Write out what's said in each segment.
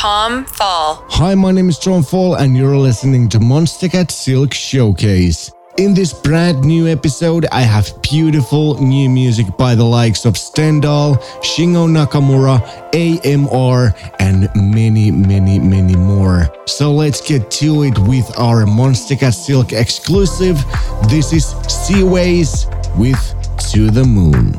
Tom Fall. Hi, my name is Tom Fall, and you're listening to Monstercat Silk Showcase. In this brand new episode, I have beautiful new music by the likes of Stendahl, Shingo Nakamura, AMR, and many, many, many more. So let's get to it with our Monstercat Silk exclusive. This is Seawayz with To the Moon.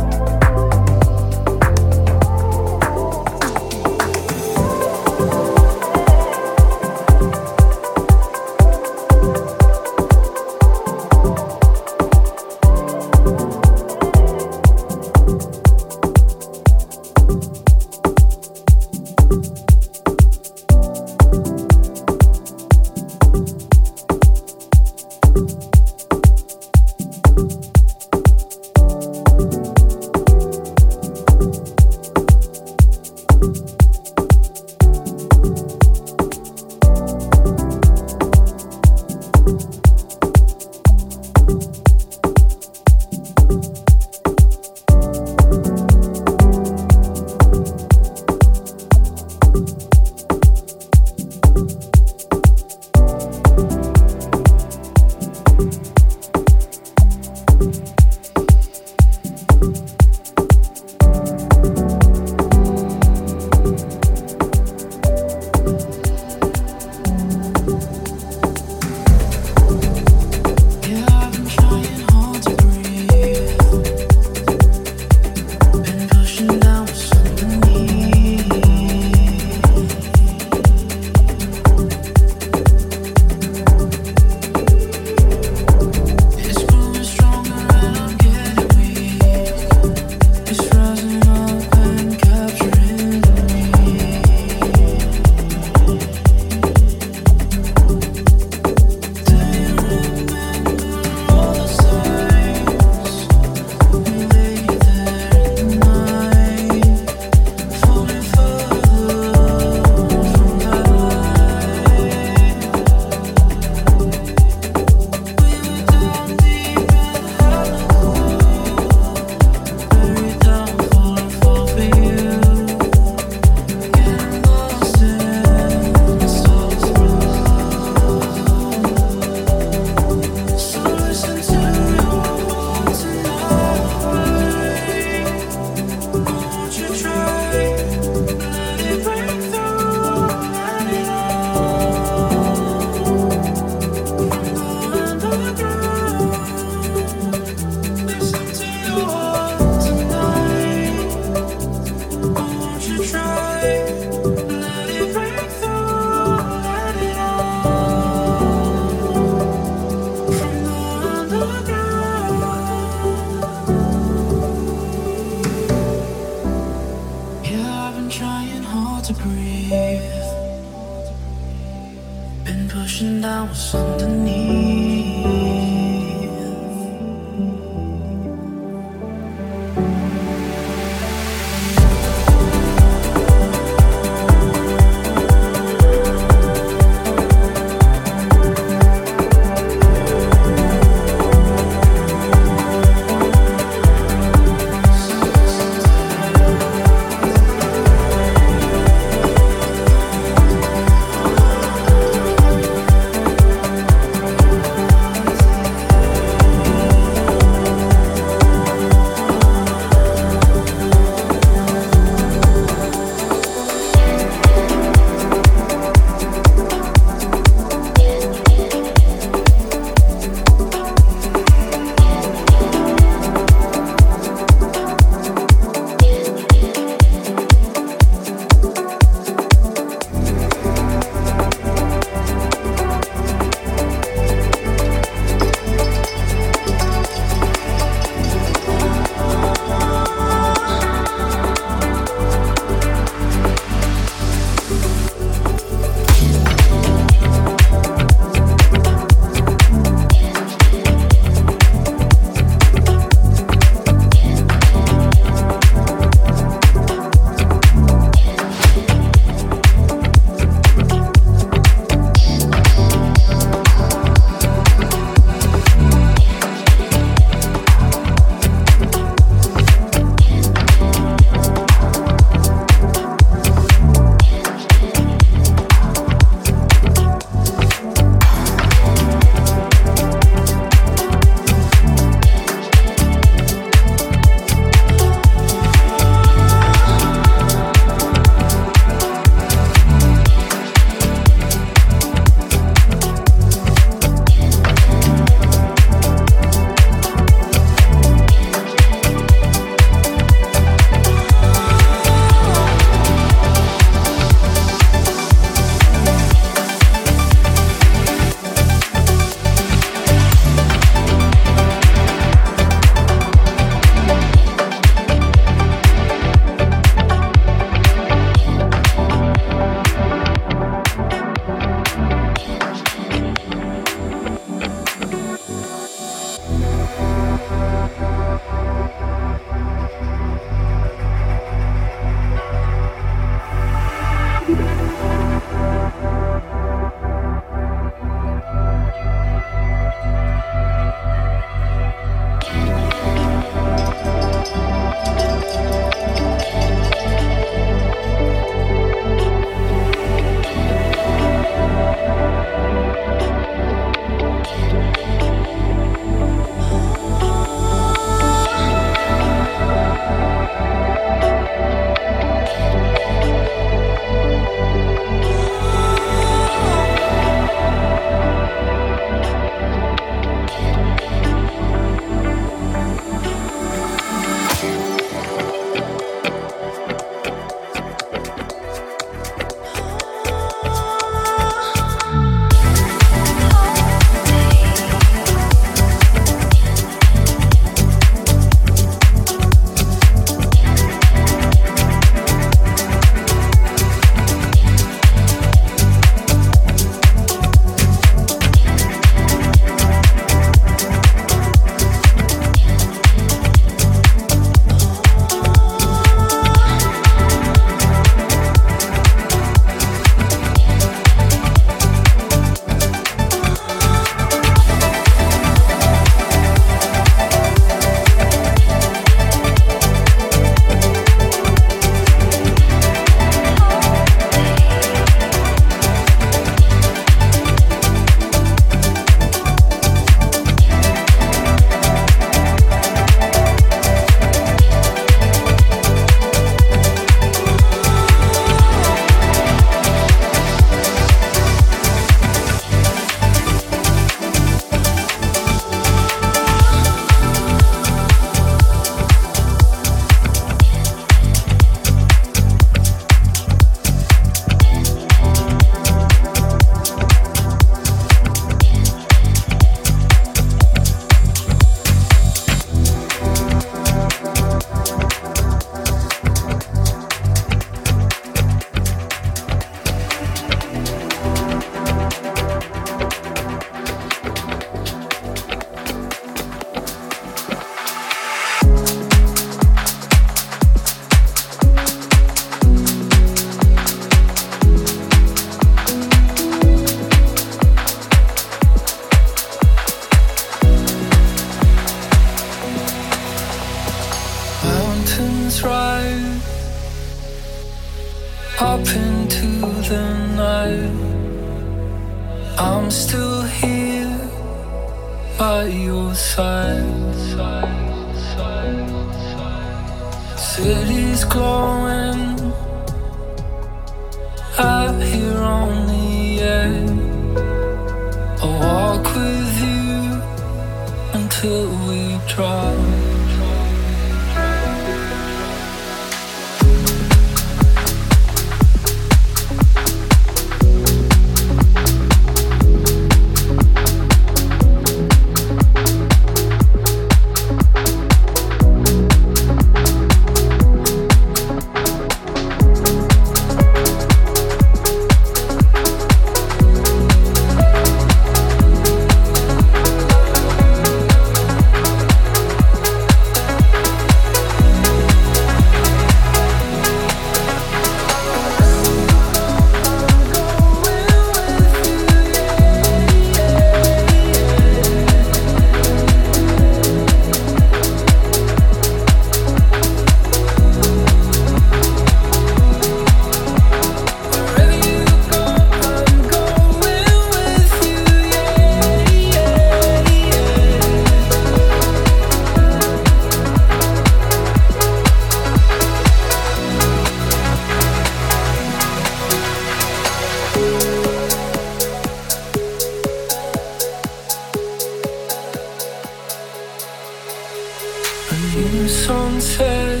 sunset.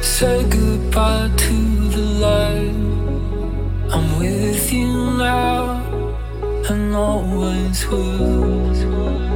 Say goodbye to the light. I'm with you now and always will.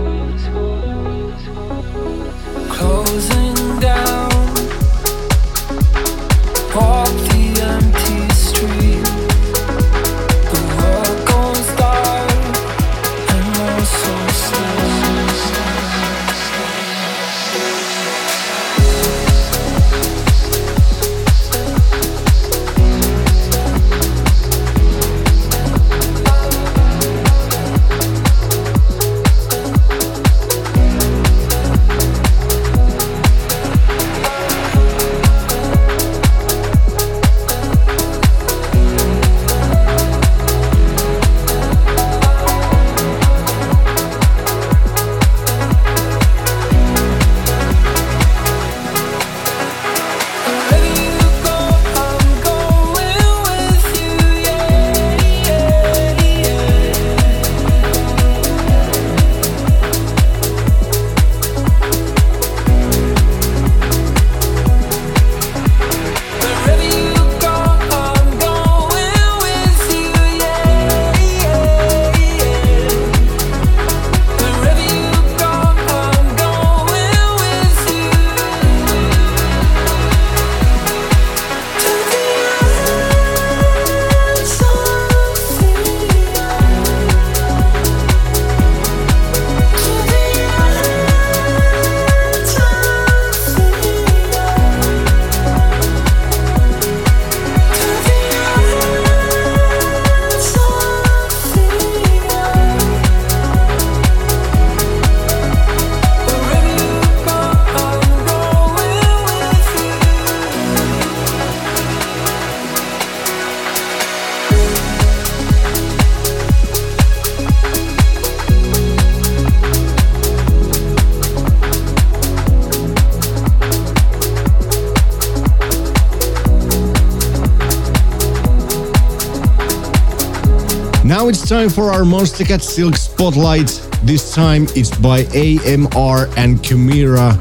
Time for our Monstercat Silk Spotlight. This time it's by AMR and Kymira.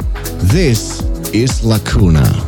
This is Lacuna.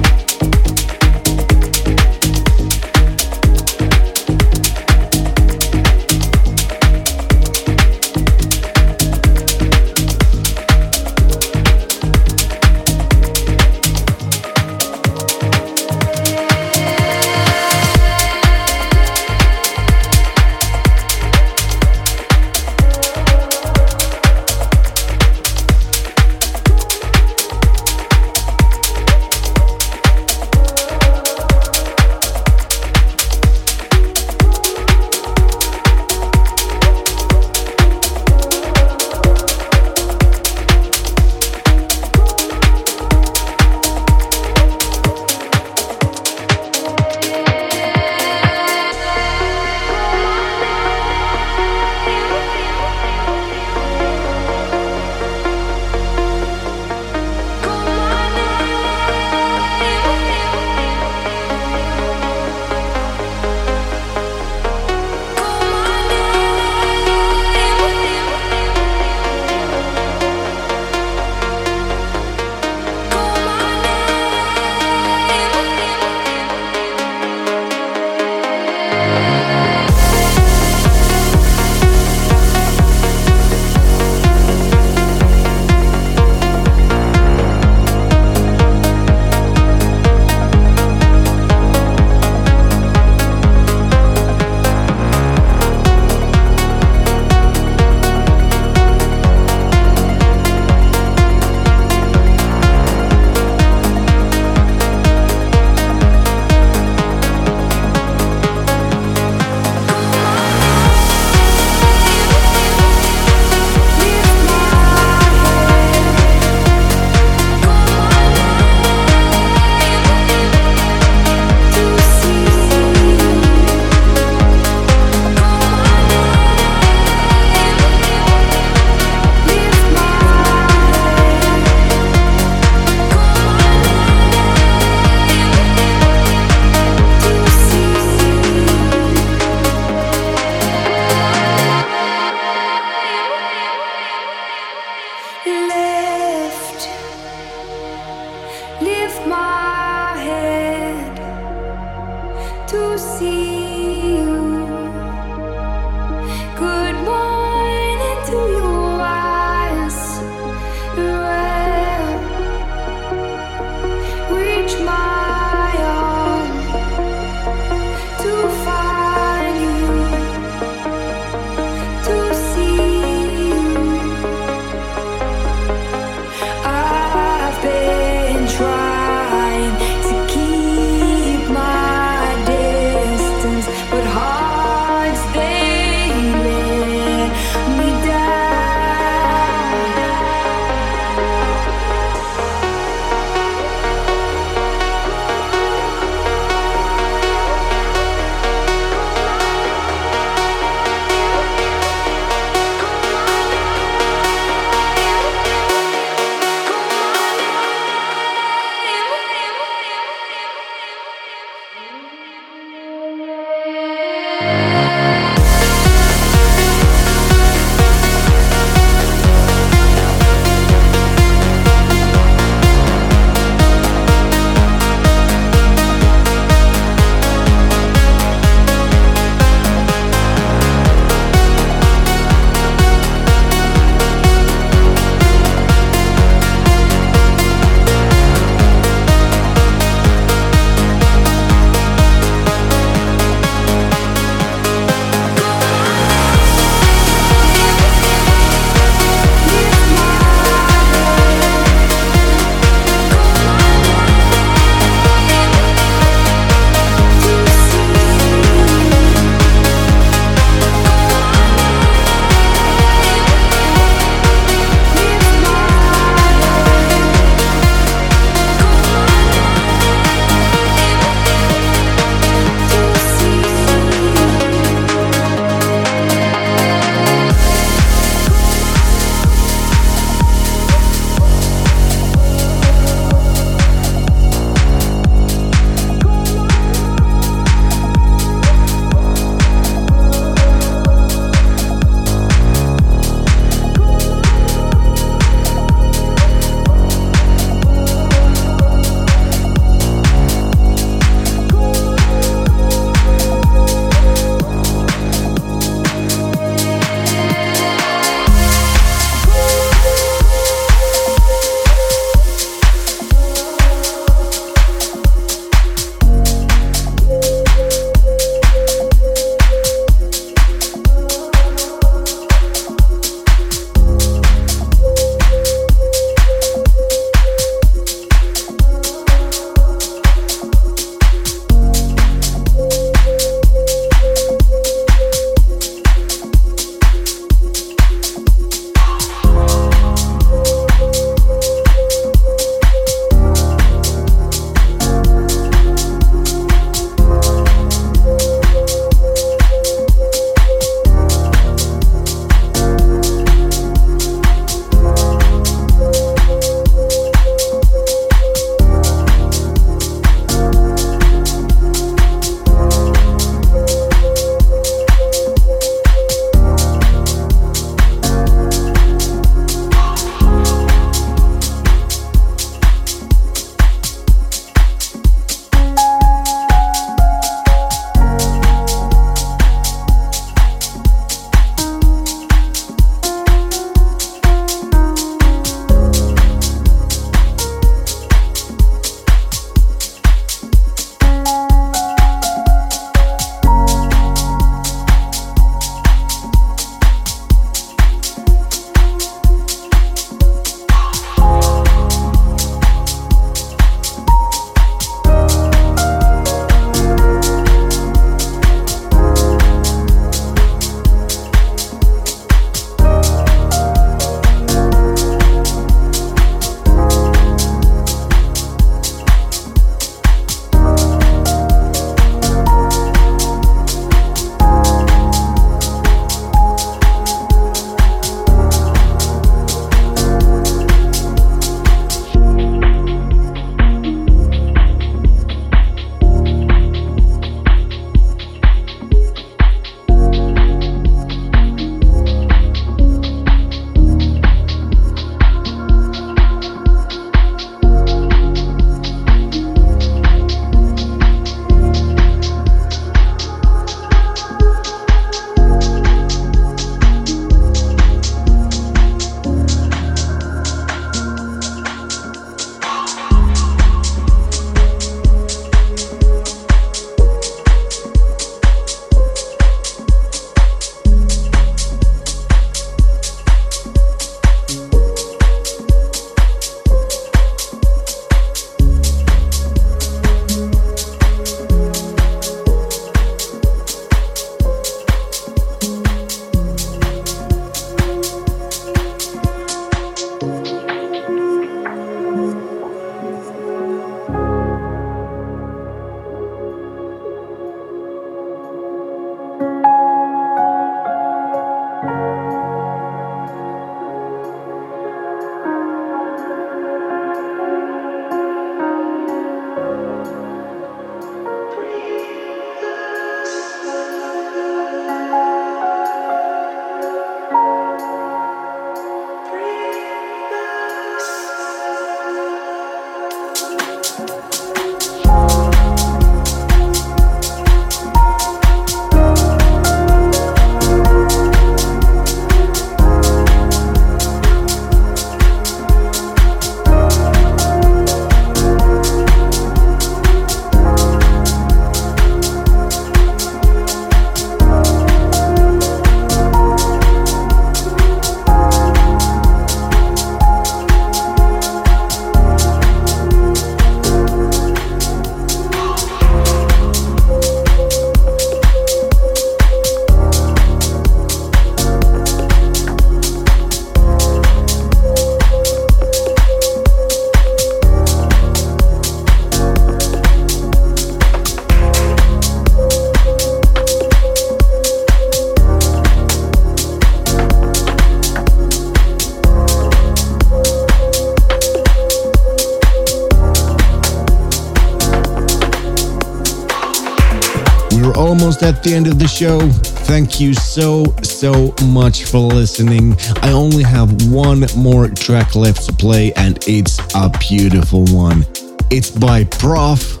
Almost at the end of the show. Thank you so, so much for listening. I only have one more track left to play, and it's a beautiful one. It's by PROFF.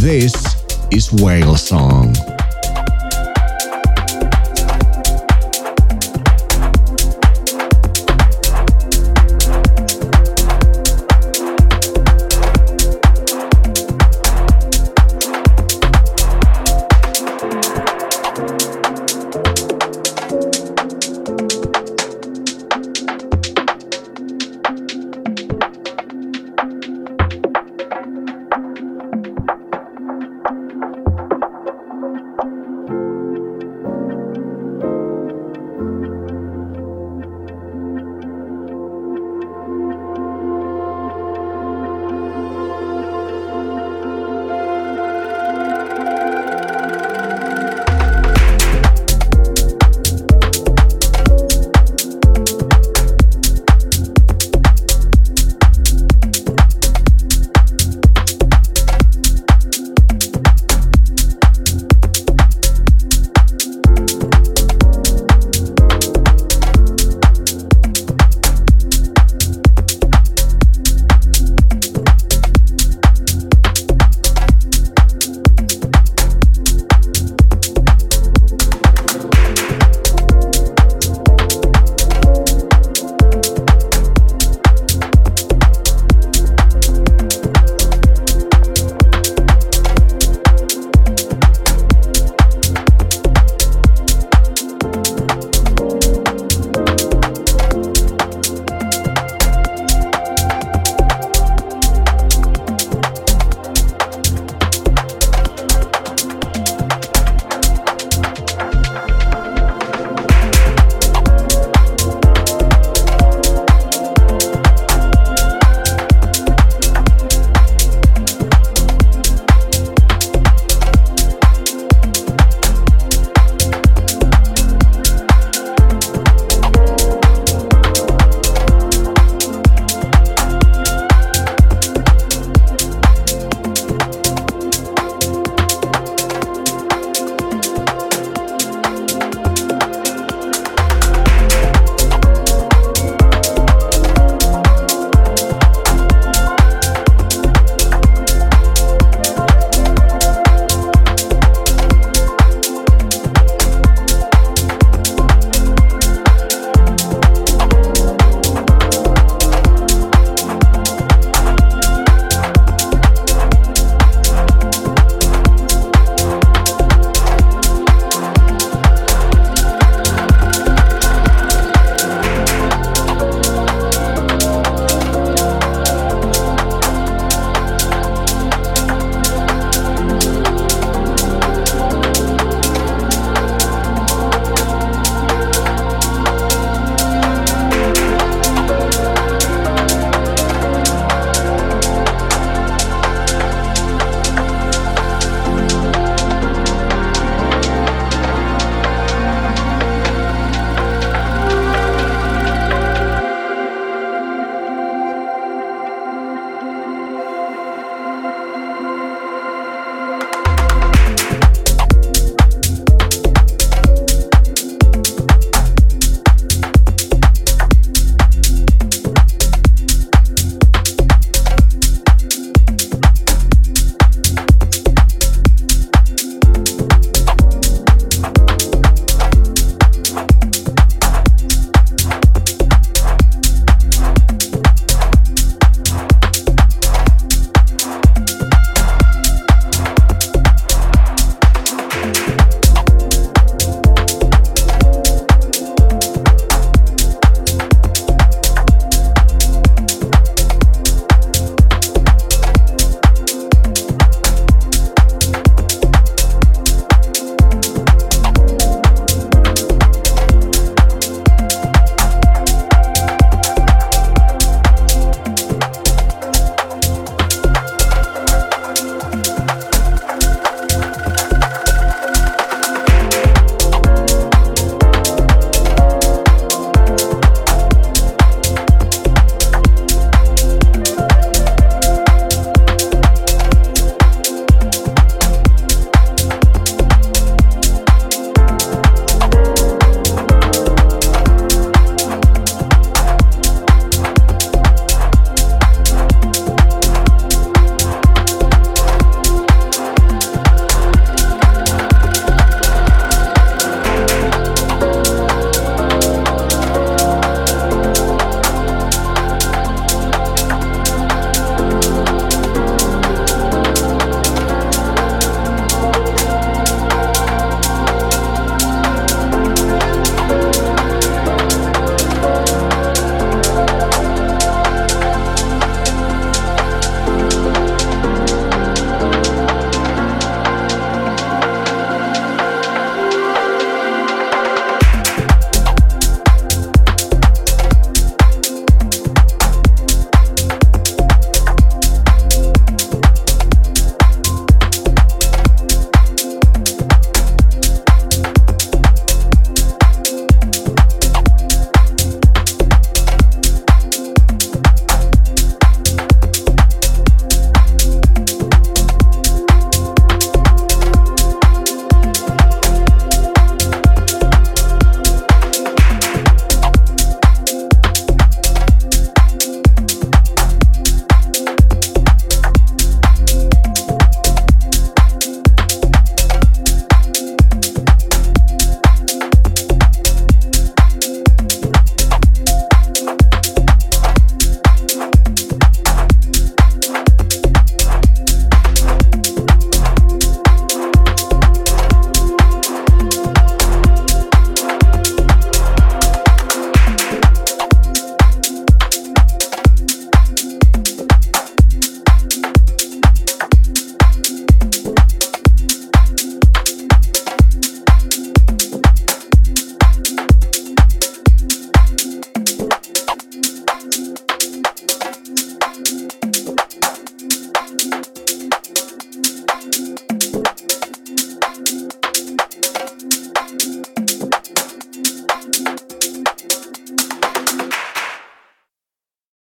This is Whale Song.